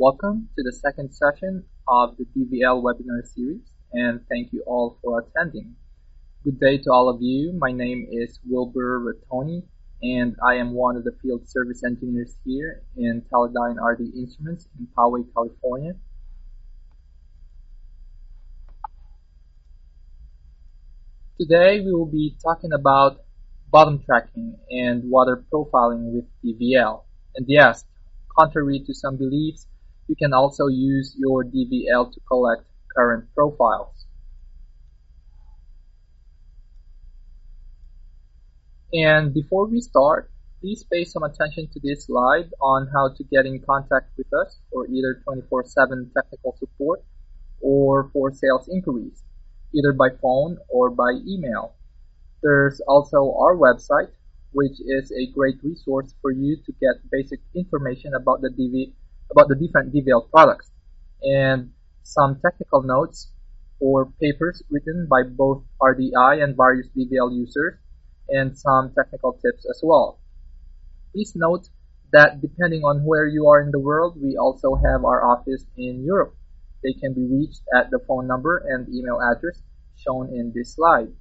Welcome to the second session of the DVL webinar series and thank you all for attending. Good day to all of you. My name is Wilbur Rattoni and I am one of the field service engineers here in Teledyne RD Instruments in Poway, California. Today we will be talking about bottom tracking and water profiling with DVL. And yes, contrary to some beliefs, you can also use your DVL to collect current profiles. And before we start, please pay some attention to this slide on how to get in contact with us for either 24-7 technical support or for sales inquiries, either by phone or by email. There's also our website, which is a great resource for you to get basic information about the DV, about the different DVL products and some technical notes or papers written by both RDI and various DVL users and some technical tips as well. Please note that depending on where you are in the world, we also have our office in Europe. They can be reached at the phone number and email address shown in this slide.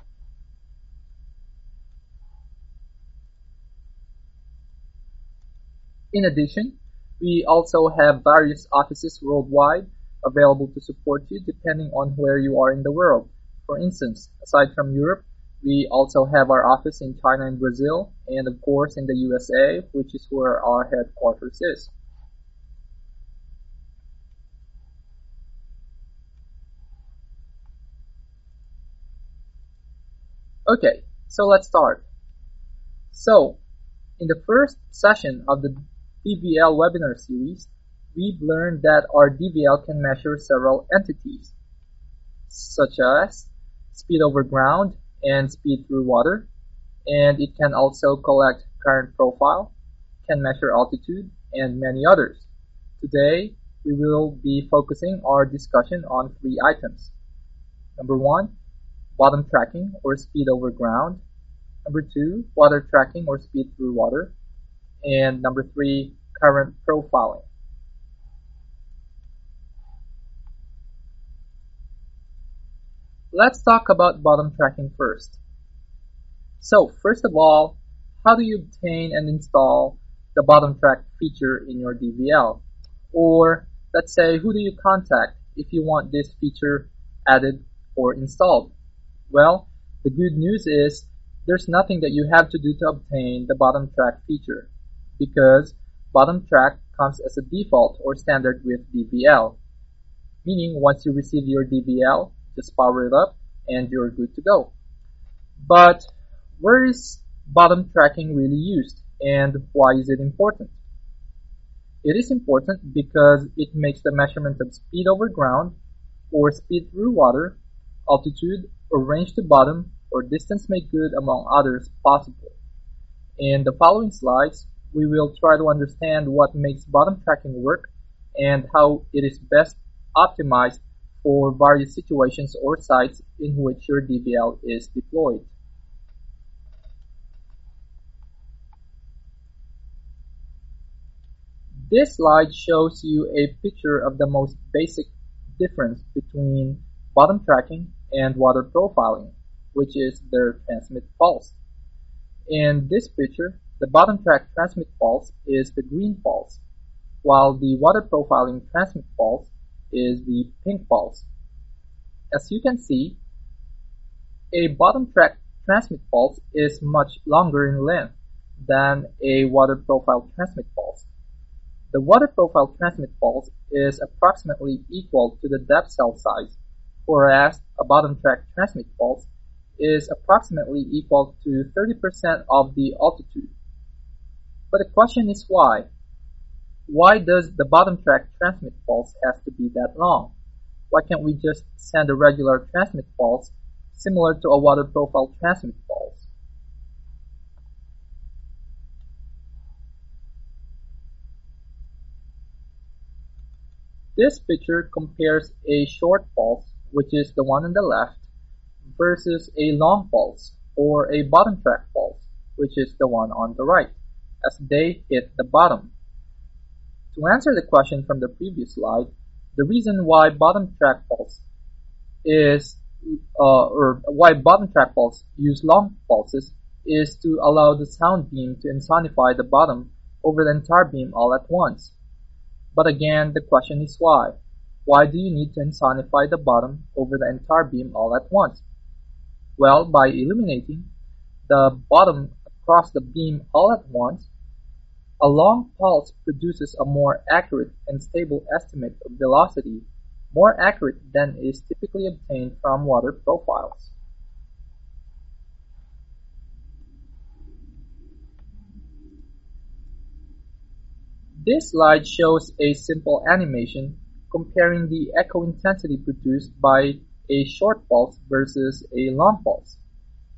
In addition, we also have various offices worldwide available to support you depending on where you are in the world. For instance, aside from Europe, we also have our office in China and Brazil, and of course in the USA, which is where our headquarters is. Okay, so let's start. So, in the first session of the DVL webinar series, we've learned that our DVL can measure several entities, such as speed over ground and speed through water, and it can also collect current profile, can measure altitude, and many others. Today, we will be focusing our discussion on three items. Number one, bottom tracking or speed over ground. Number two, water tracking or speed through water. And number three, current profiling. Let's talk about bottom tracking first. So first of all, how do you obtain and install the bottom track feature in your DVL? Or let's say, who do you contact if you want this feature added or installed? Well, the good news is there's nothing that you have to do to obtain the bottom track feature because bottom track comes as a default or standard with DVL. Meaning once you receive your DVL, just power it up and you're good to go. But where is bottom tracking really used and why is it important? It is important because it makes the measurement of speed over ground or speed through water, altitude or range to bottom or distance made good among others possible. In the following slides, we will try to understand what makes bottom tracking work and how it is best optimized for various situations or sites in which your DVL is deployed. This slide shows you a picture of the most basic difference between bottom tracking and water profiling, which is their transmit pulse. In this picture, the bottom track transmit pulse is the green pulse, while the water profiling transmit pulse is the pink pulse. As you can see, a bottom track transmit pulse is much longer in length than a water profile transmit pulse. The water profile transmit pulse is approximately equal to the depth cell size, whereas a bottom track transmit pulse is approximately equal to 30% of the altitude. But the question is why? Why does the bottom track transmit pulse have to be that long? Why can't we just send a regular transmit pulse similar to a water profile transmit pulse? This picture compares a short pulse, which is the one on the left, versus a long pulse, or a bottom track pulse, which is the one on the right, as they hit the bottom. To answer the question from the previous slide, the reason why bottom track pulse is uh, or why bottom track pulse use long pulses is to allow the sound beam to insonify the bottom over the entire beam all at once. But again, the question is why? Why do you need to insonify the bottom over the entire beam all at once? Well, by illuminating the bottom across the beam all at once, a long pulse produces a more accurate and stable estimate of velocity, more accurate than is typically obtained from water profiles. This slide shows a simple animation comparing the echo intensity produced by a short pulse versus a long pulse.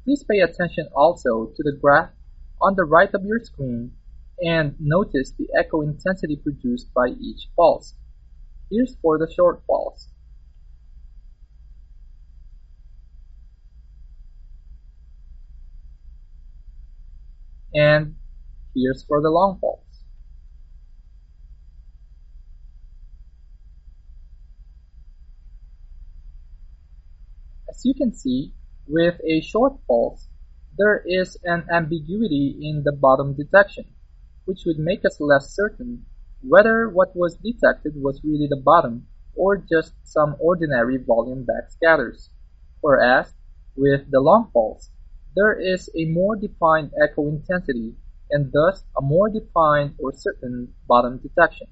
Please pay attention also to the graph on the right of your screen and notice the echo intensity produced by each pulse. Here's for the short pulse. And here's for the long pulse. As you can see, with a short pulse, there is an ambiguity in the bottom detection which would make us less certain whether what was detected was really the bottom or just some ordinary volume backscatters. Whereas, with the long pulse, there is a more defined echo intensity and thus a more defined or certain bottom detection.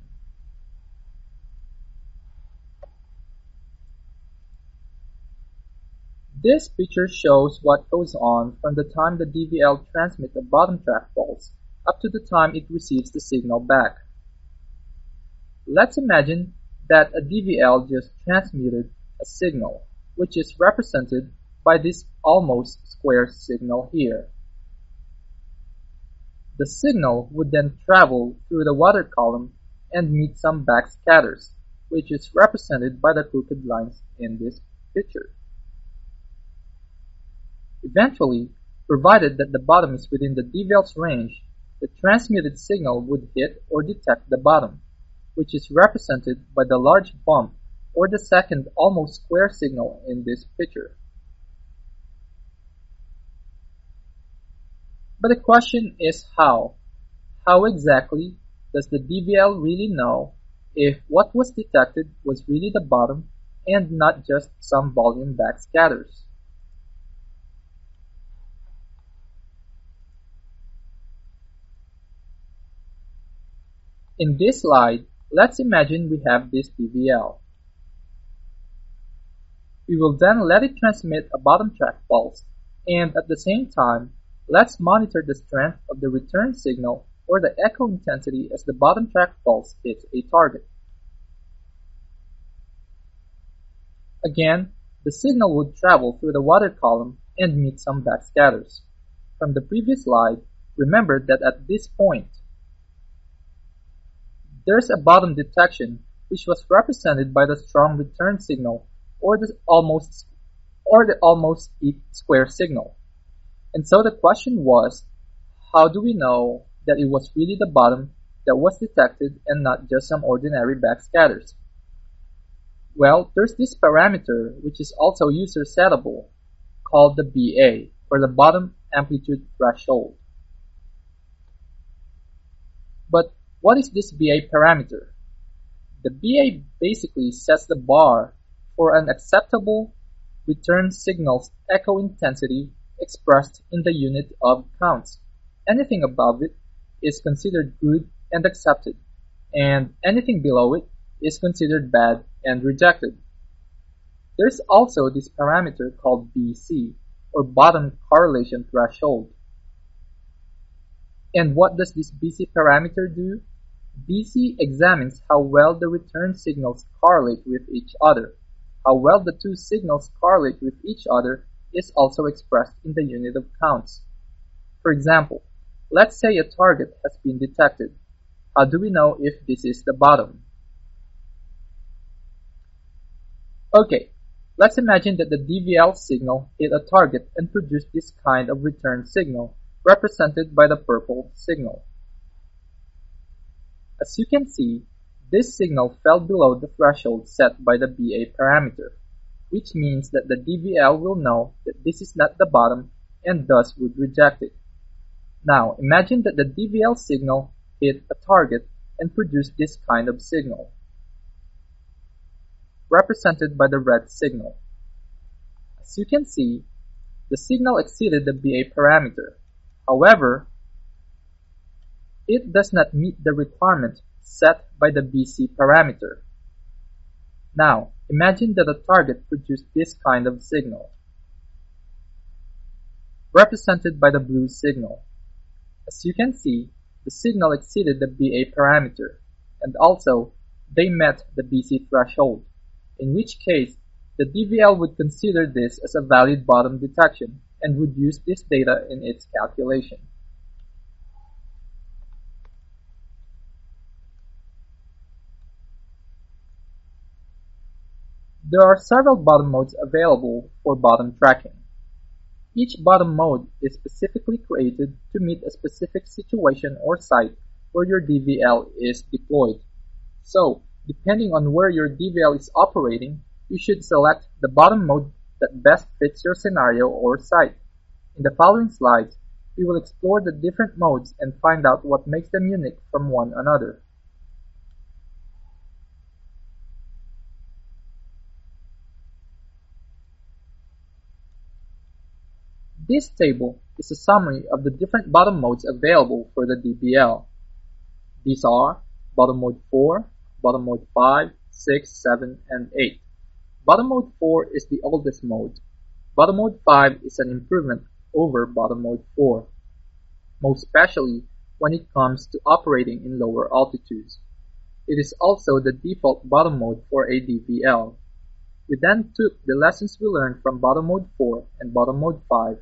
This picture shows what goes on from the time the DVL transmits a bottom track pulse up to the time it receives the signal back. Let's imagine that a DVL just transmitted a signal, which is represented by this almost square signal here. The signal would then travel through the water column and meet some backscatters, which is represented by the crooked lines in this picture. Eventually, provided that the bottom is within the DVL's range, the transmitted signal would hit or detect the bottom, which is represented by the large bump or the second almost square signal in this picture. But the question is how? How exactly does the DVL really know if what was detected was really the bottom and not just some volume backscatters? In this slide, let's imagine we have this DVL. We will then let it transmit a bottom track pulse, and at the same time, let's monitor the strength of the return signal or the echo intensity as the bottom track pulse hits a target. Again, the signal would travel through the water column and meet some backscatters. From the previous slide, remember that at this point, there's a bottom detection, which was represented by the strong return signal or the almost or the almost square signal. And so the question was, how do we know that it was really the bottom that was detected and not just some ordinary backscatters? Well, there's this parameter which is also user settable called the BA or the bottom amplitude threshold. But what is this BA parameter? The BA basically sets the bar for an acceptable return signal's echo intensity expressed in the unit of counts. Anything above it is considered good and accepted, and anything below it is considered bad and rejected. There's also this parameter called BC, or bottom correlation threshold. And what does this BC parameter do? BC examines how well the return signals correlate with each other. How well the two signals correlate with each other is also expressed in the unit of counts. For example, let's say a target has been detected. How do we know if this is the bottom? Okay, let's imagine that the DVL signal hit a target and produced this kind of return signal, represented by the purple signal. As you can see, this signal fell below the threshold set by the BA parameter, which means that the DVL will know that this is not the bottom and thus would reject it. Now, imagine that the DVL signal hit a target and produced this kind of signal, represented by the red signal. As you can see, the signal exceeded the BA parameter. However, it does not meet the requirement set by the BC parameter. Now, imagine that a target produced this kind of signal, represented by the blue signal. As you can see, the signal exceeded the BA parameter, and also they met the BC threshold, in which case the DVL would consider this as a valid bottom detection and would use this data in its calculation. There are several bottom modes available for bottom tracking. Each bottom mode is specifically created to meet a specific situation or site where your DVL is deployed. So, depending on where your DVL is operating, you should select the bottom mode that best fits your scenario or site. In the following slides, we will explore the different modes and find out what makes them unique from one another. This table is a summary of the different bottom modes available for the DVL. These are bottom mode 4, bottom mode 5, 6, 7, and 8. Bottom mode 4 is the oldest mode. Bottom mode 5 is an improvement over bottom mode 4, most especially when it comes to operating in lower altitudes. It is also the default bottom mode for a. We then took the lessons we learned from bottom mode 4 and bottom mode 5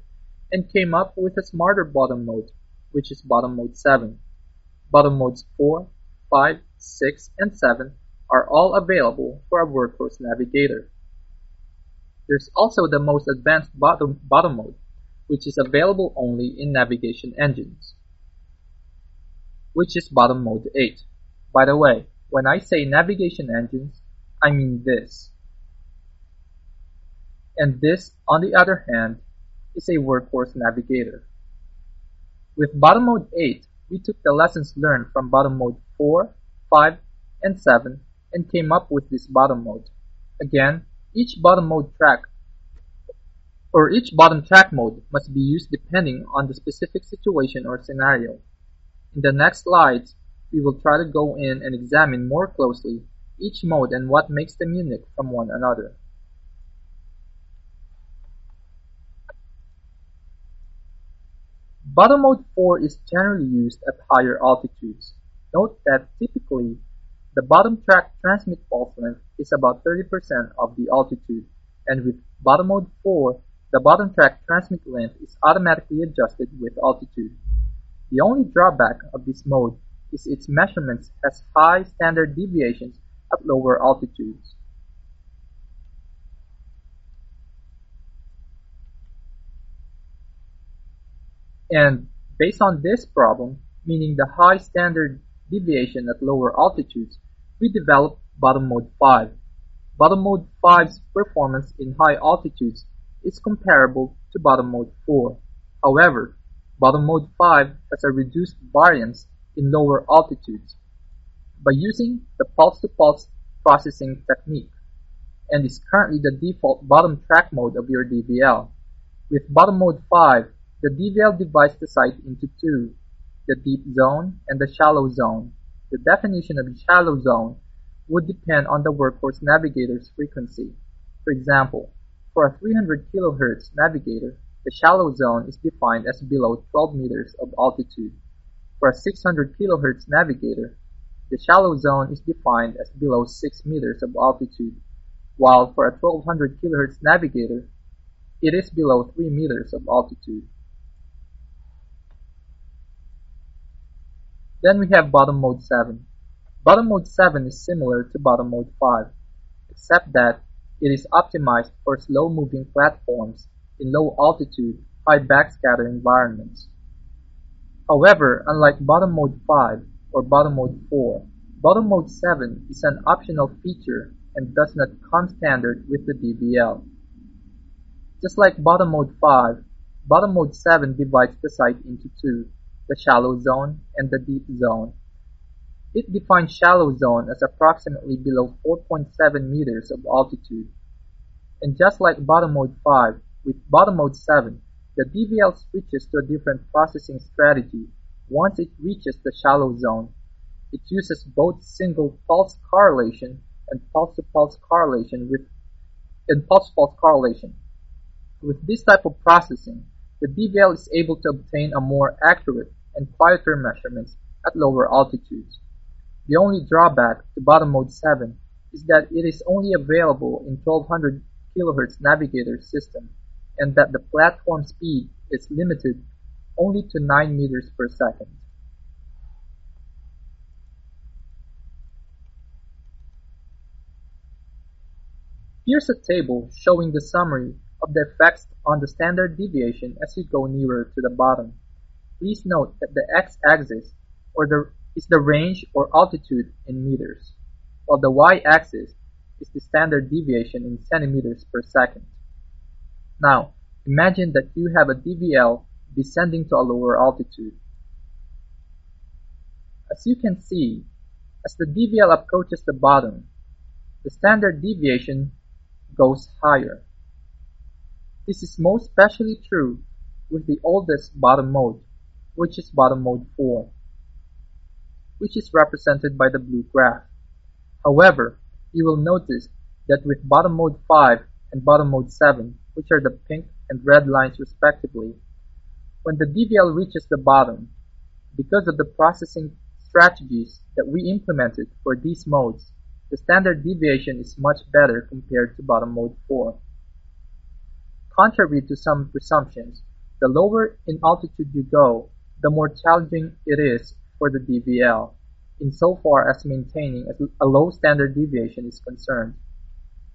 and came up with a smarter bottom mode, which is bottom mode 7. Bottom modes 4, 5, 6, and 7 are all available for a workhorse navigator. There's also the most advanced bottom, bottom mode, which is available only in navigation engines, which is bottom mode 8. By the way, when I say navigation engines, I mean this. And this, on the other hand, is a workhorse navigator. With bottom mode 8, we took the lessons learned from bottom mode 4, 5, and 7 and came up with this bottom mode. Again, each bottom mode track or each bottom track mode must be used depending on the specific situation or scenario. In the next slides, we will try to go in and examine more closely each mode and what makes them unique from one another. Bottom mode 4 is generally used at higher altitudes. Note that typically, the bottom track transmit pulse length is about 30% of the altitude, and with bottom mode 4, the bottom track transmit length is automatically adjusted with altitude. The only drawback of this mode is its measurements has high standard deviations at lower altitudes. And based on this problem, meaning the high standard deviation at lower altitudes, we developed bottom mode 5. Bottom mode 5's performance in high altitudes is comparable to bottom mode 4. However, bottom mode 5 has a reduced variance in lower altitudes by using the pulse-to-pulse processing technique and is currently the default bottom track mode of your DVL. With bottom mode 5, the DVL divides the site into two, the deep zone and the shallow zone. The definition of the shallow zone would depend on the workhorse navigator's frequency. For example, for a 300 kHz navigator, the shallow zone is defined as below 12 meters of altitude. For a 600 kHz navigator, the shallow zone is defined as below 6 meters of altitude, while for a 1200 kHz navigator, it is below 3 meters of altitude. Then we have bottom mode 7. Bottom mode 7 is similar to bottom mode 5, except that it is optimized for slow moving platforms in low altitude, high backscatter environments. However, unlike bottom mode 5 or bottom mode 4, Bottom Mode 7 is an optional feature and does not come standard with the DVL. Just like Bottom Mode 5, Bottom Mode 7 divides the site into two, the shallow zone and the deep zone. It defines shallow zone as approximately below 4.7 meters of altitude. And just like Bottom Mode 5, with Bottom Mode 7, the DVL switches to a different processing strategy once it reaches the shallow zone it uses both single pulse correlation and pulse-to-pulse correlation with and pulse-pulse correlation. With this type of processing, the DVL is able to obtain a more accurate and quieter measurements at lower altitudes. The only drawback to bottom mode 7 is that it is only available in 1200 kHz navigator system and that the platform speed is limited only to 9 meters per second. Here's a table showing the summary of the effects on the standard deviation as you go nearer to the bottom. Please note that the x-axis or the, is the range or altitude in meters, while the y-axis is the standard deviation in centimeters per second. Now, imagine that you have a DVL descending to a lower altitude. As you can see, as the DVL approaches the bottom, the standard deviation goes higher. This is most especially true with the oldest bottom mode, which is bottom mode 4, which is represented by the blue graph. However, you will notice that with bottom mode 5 and bottom mode 7, which are the pink and red lines respectively, when the DVL reaches the bottom, because of the processing strategies that we implemented for these modes, the standard deviation is much better compared to bottom mode 4. Contrary to some presumptions, the lower in altitude you go, the more challenging it is for the DVL, insofar as maintaining a low standard deviation is concerned.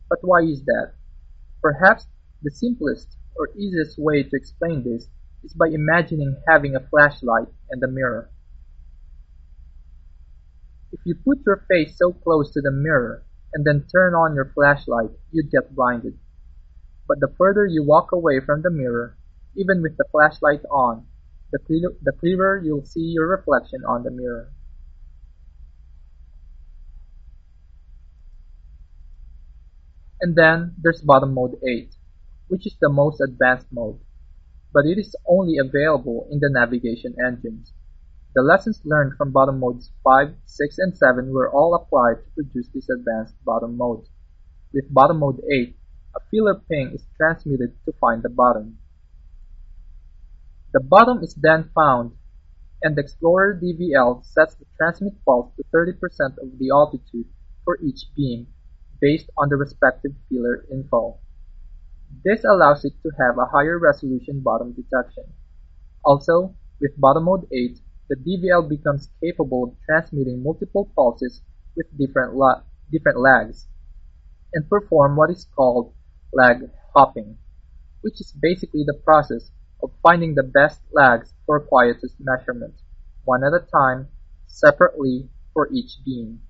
But why is that? Perhaps the simplest or easiest way to explain this is by imagining having a flashlight and a mirror. If you put your face so close to the mirror and then turn on your flashlight, you'd get blinded. But the further you walk away from the mirror, even with the flashlight on, the, clear, the clearer you'll see your reflection on the mirror. And then there's bottom mode 8, which is the most advanced mode, but it is only available in the navigation engines. The lessons learned from bottom modes 5, 6, and 7 were all applied to produce this advanced bottom mode. With bottom mode 8, a feeler ping is transmitted to find the bottom. The bottom is then found, and the Explorer DVL sets the transmit pulse to 30% of the altitude for each beam, based on the respective feeler info. This allows it to have a higher resolution bottom detection. Also, with bottom mode 8, the DVL becomes capable of transmitting multiple pulses with different, la different lags, and perform what is called lag hopping, which is basically the process of finding the best lags for quietest measurement, one at a time, separately for each beam.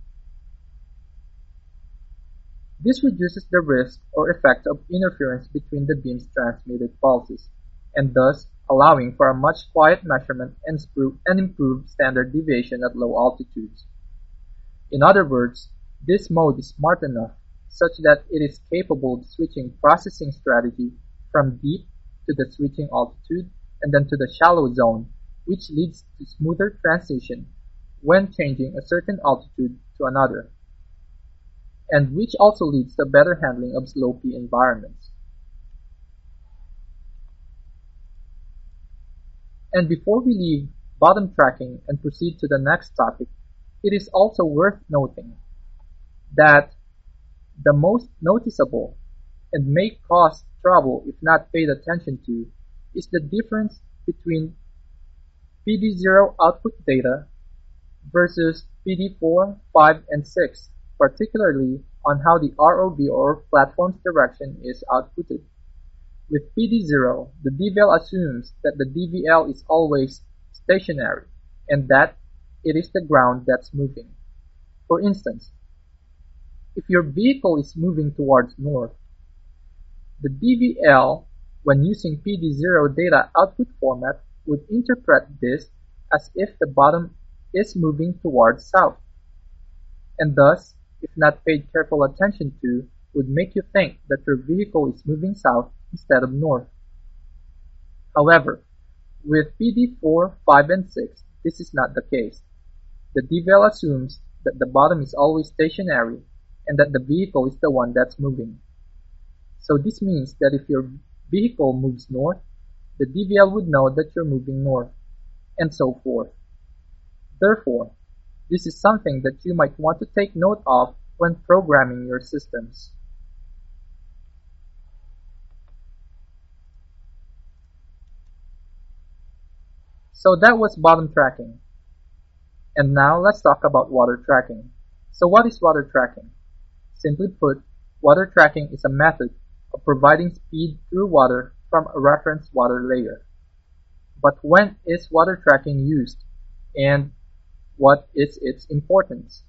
This reduces the risk or effect of interference between the beam's transmitted pulses, and thus allowing for a much quiet measurement and improved standard deviation at low altitudes. In other words, this mode is smart enough such that it is capable of switching processing strategy from deep to the switching altitude and then to the shallow zone, which leads to smoother transition when changing a certain altitude to another, and which also leads to better handling of slopey environments. And before we leave bottom tracking and proceed to the next topic, it is also worth noting that the most noticeable and may cause trouble if not paid attention to is the difference between PD0 output data versus PD4, 5, and 6, particularly on how the ROV or platform's direction is outputted. With PD0, the DVL assumes that the DVL is always stationary and that it is the ground that's moving. For instance, if your vehicle is moving towards north, the DVL, when using PD0 data output format, would interpret this as if the bottom is moving towards south, and thus, if not paid careful attention to, would make you think that your vehicle is moving south instead of north. However, with PD4, 5, and 6, this is not the case. The DVL assumes that the bottom is always stationary and that the vehicle is the one that's moving. So this means that if your vehicle moves north, the DVL would know that you're moving north, and so forth. Therefore, this is something that you might want to take note of when programming your systems. So that was bottom tracking. And now let's talk about water tracking. So what is water tracking? Simply put, water tracking is a method of providing speed through water from a reference water layer. But when is water tracking used? And what is its importance?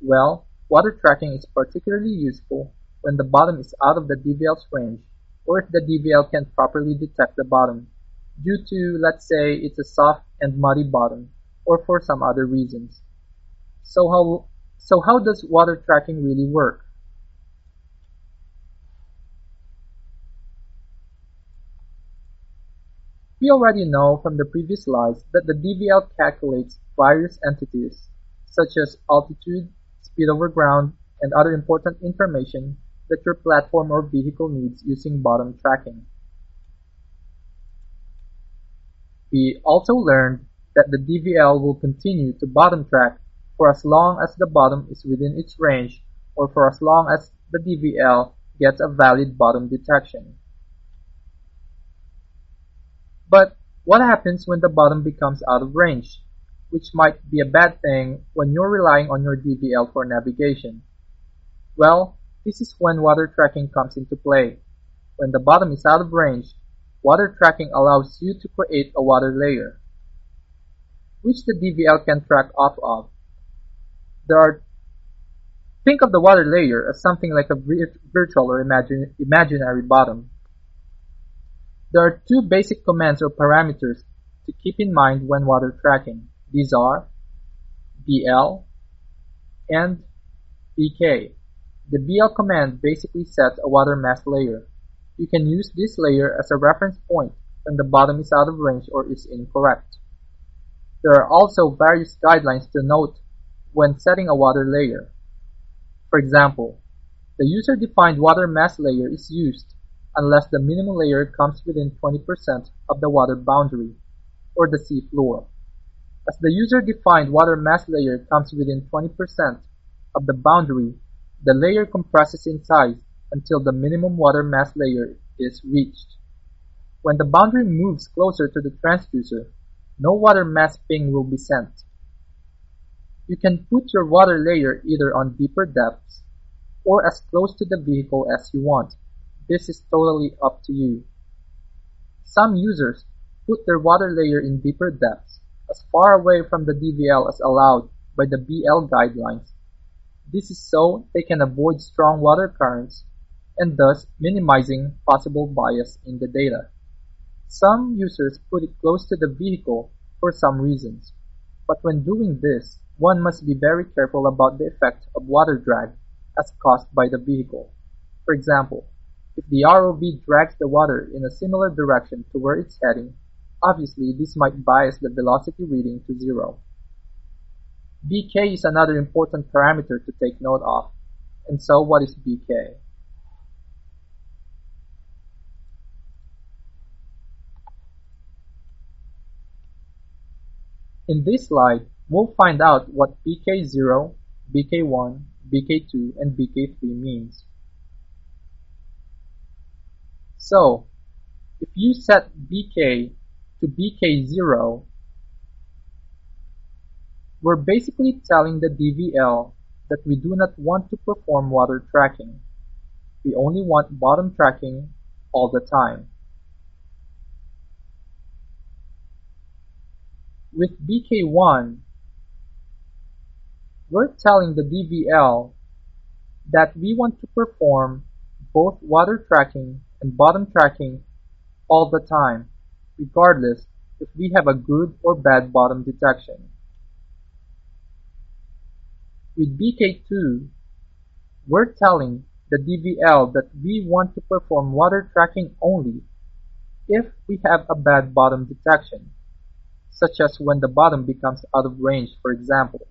Well, water tracking is particularly useful when the bottom is out of the DVL's range or if the DVL can't properly detect the bottom due to, let's say, it's a soft and muddy bottom, or for some other reasons. So how, so how does water tracking really work? We already know from the previous slides that the DVL calculates various entities, such as altitude, speed over ground, and other important information that your platform or vehicle needs using bottom tracking. We also learned that the DVL will continue to bottom track for as long as the bottom is within its range or for as long as the DVL gets a valid bottom detection. But what happens when the bottom becomes out of range? Which might be a bad thing when you're relying on your DVL for navigation. Well, this is when water tracking comes into play. When the bottom is out of range, Water tracking allows you to create a water layer, which the DVL can track off of. There are Think of the water layer as something like a virtual or imagine, imaginary bottom. There are two basic commands or parameters to keep in mind when water tracking. These are BL and BK. The BL command basically sets a water mass layer. You can use this layer as a reference point when the bottom is out of range or is incorrect. There are also various guidelines to note when setting a water layer. For example, the user-defined water mass layer is used unless the minimum layer comes within 20% of the water boundary, or the sea floor. As the user-defined water mass layer comes within 20% of the boundary, the layer compresses in size until the minimum water mass layer is reached. When the boundary moves closer to the transducer, no water mass ping will be sent. You can put your water layer either on deeper depths or as close to the vehicle as you want. This is totally up to you. Some users put their water layer in deeper depths, as far away from the DVL as allowed by the BL guidelines. This is so they can avoid strong water currents and thus minimizing possible bias in the data. Some users put it close to the vehicle for some reasons, but when doing this, one must be very careful about the effect of water drag as caused by the vehicle. For example, the ROV drags the water in a similar direction to where it's heading, obviously this might bias the velocity reading to zero. BK is another important parameter to take note of. And so what is BK? In this slide, we'll find out what BK0, BK1, BK2, and BK3 means. So, if you set BK to BK0, we're basically telling the DVL that we do not want to perform water tracking. We only want bottom tracking all the time. With BK1, we're telling the DVL that we want to perform both water tracking and bottom tracking all the time, regardless if we have a good or bad bottom detection. With BK2, we're telling the DVL that we want to perform water tracking only if we have a bad bottom detection, such as when the bottom becomes out of range for example.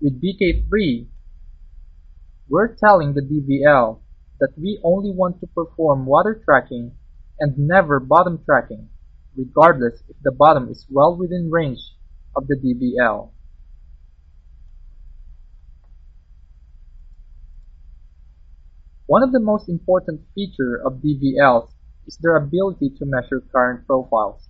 With BK3, we're telling the DVL that we only want to perform water tracking and never bottom tracking, regardless if the bottom is well within range of the DVL. One of the most important feature of DVLs is their ability to measure current profiles.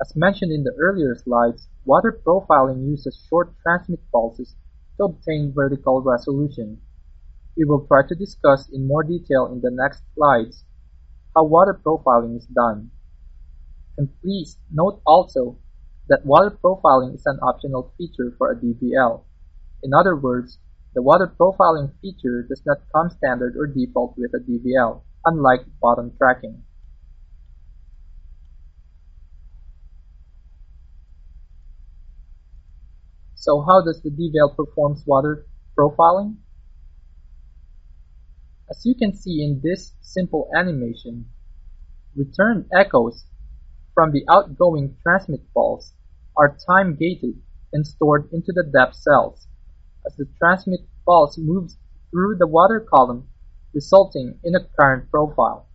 As mentioned in the earlier slides, water profiling uses short transmit pulses to obtain vertical resolution. We will try to discuss in more detail in the next slides how water profiling is done. And please note also that water profiling is an optional feature for a DVL. In other words, the water profiling feature does not come standard or default with a DVL, unlike bottom tracking. So how does the DVL performs water profiling? As you can see in this simple animation, return echoes from the outgoing transmit pulse are time gated and stored into the depth cells as the transmit pulse moves through the water column resulting in a current profile.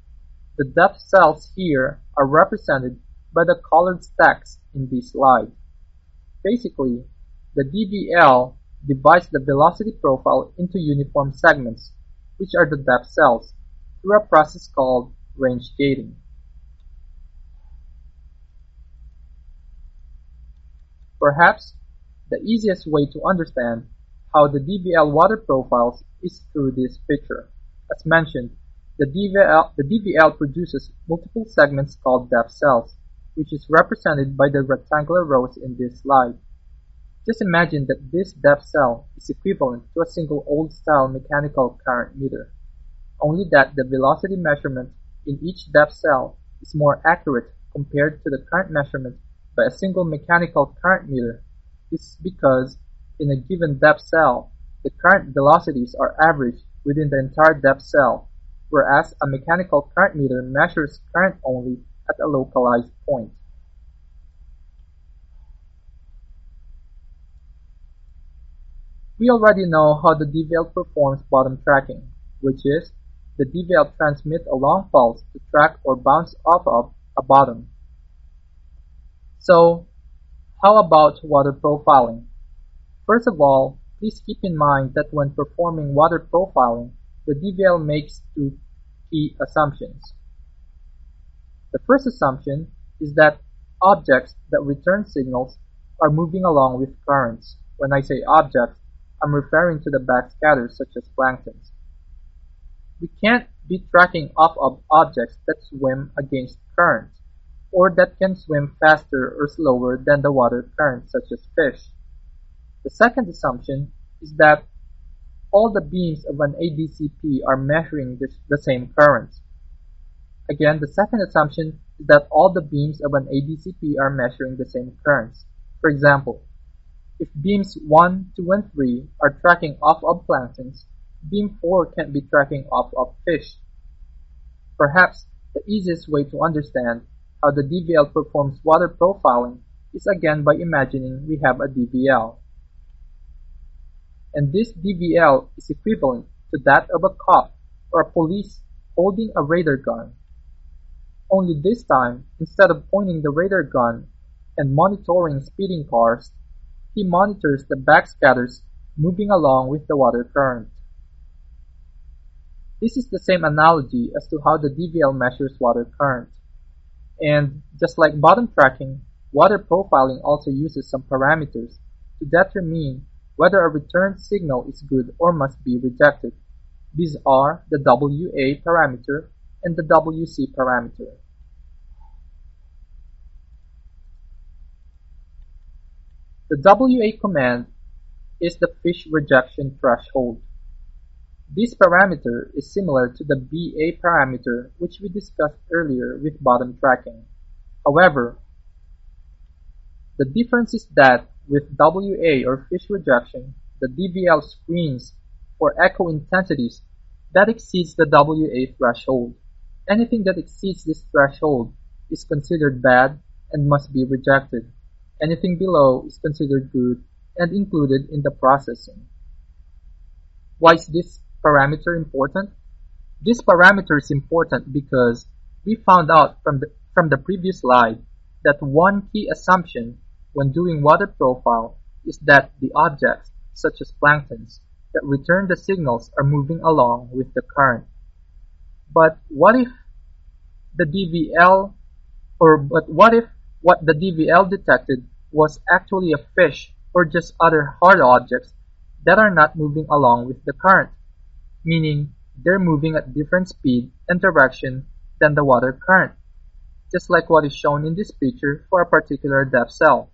The depth cells here are represented by the colored stacks in this slide. Basically, the DVL divides the velocity profile into uniform segments, which are the depth cells, through a process called range gating. Perhaps the easiest way to understand how the DVL water profiles is through this picture. As mentioned, the DVL, the DVL produces multiple segments called depth cells, which is represented by the rectangular rows in this slide. Just imagine that this depth cell is equivalent to a single old-style mechanical current meter, only that the velocity measurement in each depth cell is more accurate compared to the current measurement by a single mechanical current meter. This is because in a given depth cell, the current velocities are averaged within the entire depth cell, whereas a mechanical current meter measures current only at a localized point. We already know how the DVL performs bottom tracking, which is the DVL transmits a long pulse to track or bounce off of a bottom. So, how about water profiling? First of all, please keep in mind that when performing water profiling, the DVL makes two key assumptions. The first assumption is that objects that return signals are moving along with currents. When I say objects, I'm referring to the backscatters such as planktons. We can't be tracking off of objects that swim against currents, or that can swim faster or slower than the water current such as fish. The second assumption is that all the beams of an ADCP are measuring the same currents. Again, the second assumption is that all the beams of an ADCP are measuring the same currents. For example, if beams 1, 2, and 3 are tracking off of planktons, beam 4 can't be tracking off of fish. Perhaps the easiest way to understand how the DVL performs water profiling is again by imagining we have a DVL and this DVL is equivalent to that of a cop or a police holding a radar gun. Only this time, instead of pointing the radar gun and monitoring speeding cars, he monitors the backscatters moving along with the water current. This is the same analogy as to how the DVL measures water current. And just like bottom tracking, water profiling also uses some parameters to determine whether a returned signal is good or must be rejected. These are the WA parameter and the WC parameter. The WA command is the fish rejection threshold. This parameter is similar to the BA parameter which we discussed earlier with bottom tracking. However, the difference is that with WA or fish rejection, the DVL screens for echo intensities that exceeds the WA threshold. Anything that exceeds this threshold is considered bad and must be rejected. Anything below is considered good and included in the processing. Why is this parameter important? This parameter is important because we found out from the, from the previous slide that one key assumption when doing water profile is that the objects, such as planktons, that return the signals are moving along with the current. But what if the DVL or but what if what the DVL detected was actually a fish or just other hard objects that are not moving along with the current? meaning they're moving at different speed and direction than the water current, just like what is shown in this picture for a particular depth cell.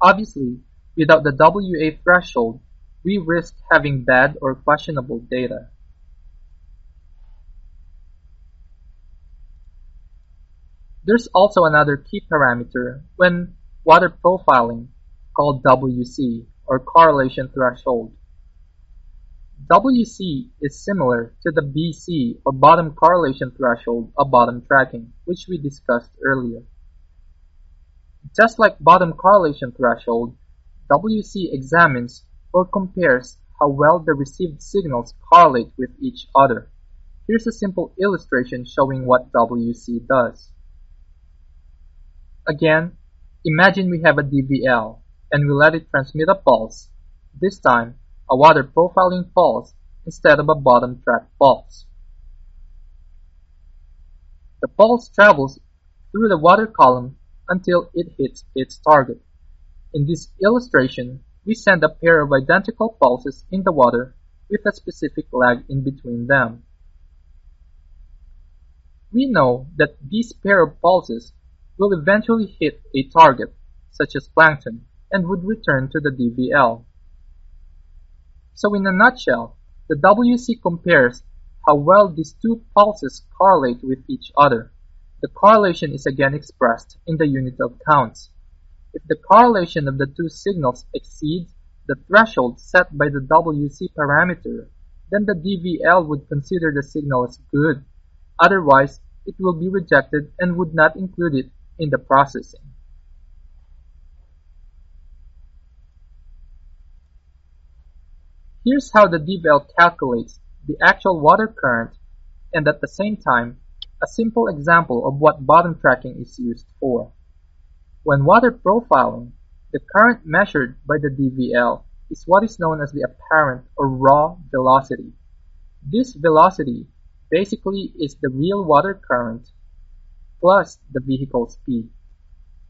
Obviously, without the WA threshold, we risk having bad or questionable data. There's also another key parameter when water profiling called WC or correlation threshold. WC is similar to the BC or bottom correlation threshold of bottom tracking, which we discussed earlier. Just like bottom correlation threshold, WC examines or compares how well the received signals correlate with each other. Here's a simple illustration showing what WC does. Again, imagine we have a DVL and we let it transmit a pulse. This time, a water profiling pulse instead of a bottom track pulse. The pulse travels through the water column until it hits its target. In this illustration, we send a pair of identical pulses in the water with a specific lag in between them. We know that these pair of pulses will eventually hit a target, such as plankton, and would return to the DVL. So in a nutshell, the WC compares how well these two pulses correlate with each other. The correlation is again expressed in the unit of counts. If the correlation of the two signals exceeds the threshold set by the WC parameter, then the DVL would consider the signal as good. Otherwise, it will be rejected and would not include it in the processing. Here's how the DVL calculates the actual water current and at the same time, a simple example of what bottom tracking is used for. When water profiling, the current measured by the DVL is what is known as the apparent or raw velocity. This velocity basically is the real water current plus the vehicle speed.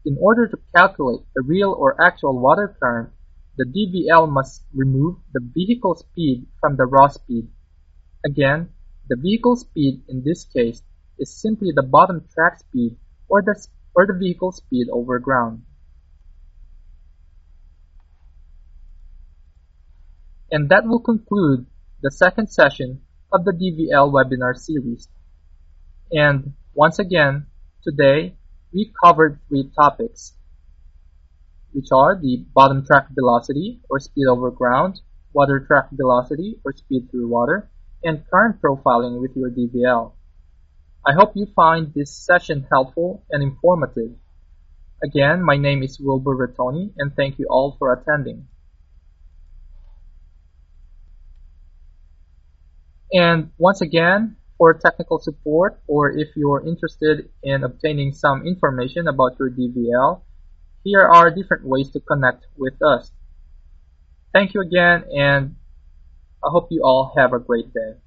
In order to calculate the real or actual water current, the DVL must remove the vehicle speed from the raw speed. Again, the vehicle speed in this case is simply the bottom track speed or the, or the vehicle speed over ground. And that will conclude the second session of the DVL webinar series. And once again, today we covered three topics which are the bottom track velocity or speed over ground, water track velocity or speed through water, and current profiling with your DVL. I hope you find this session helpful and informative. Again, my name is Wilbur Rattoni and thank you all for attending. And once again, for technical support or if you're interested in obtaining some information about your DVL, here are different ways to connect with us. Thank you again and I hope you all have a great day.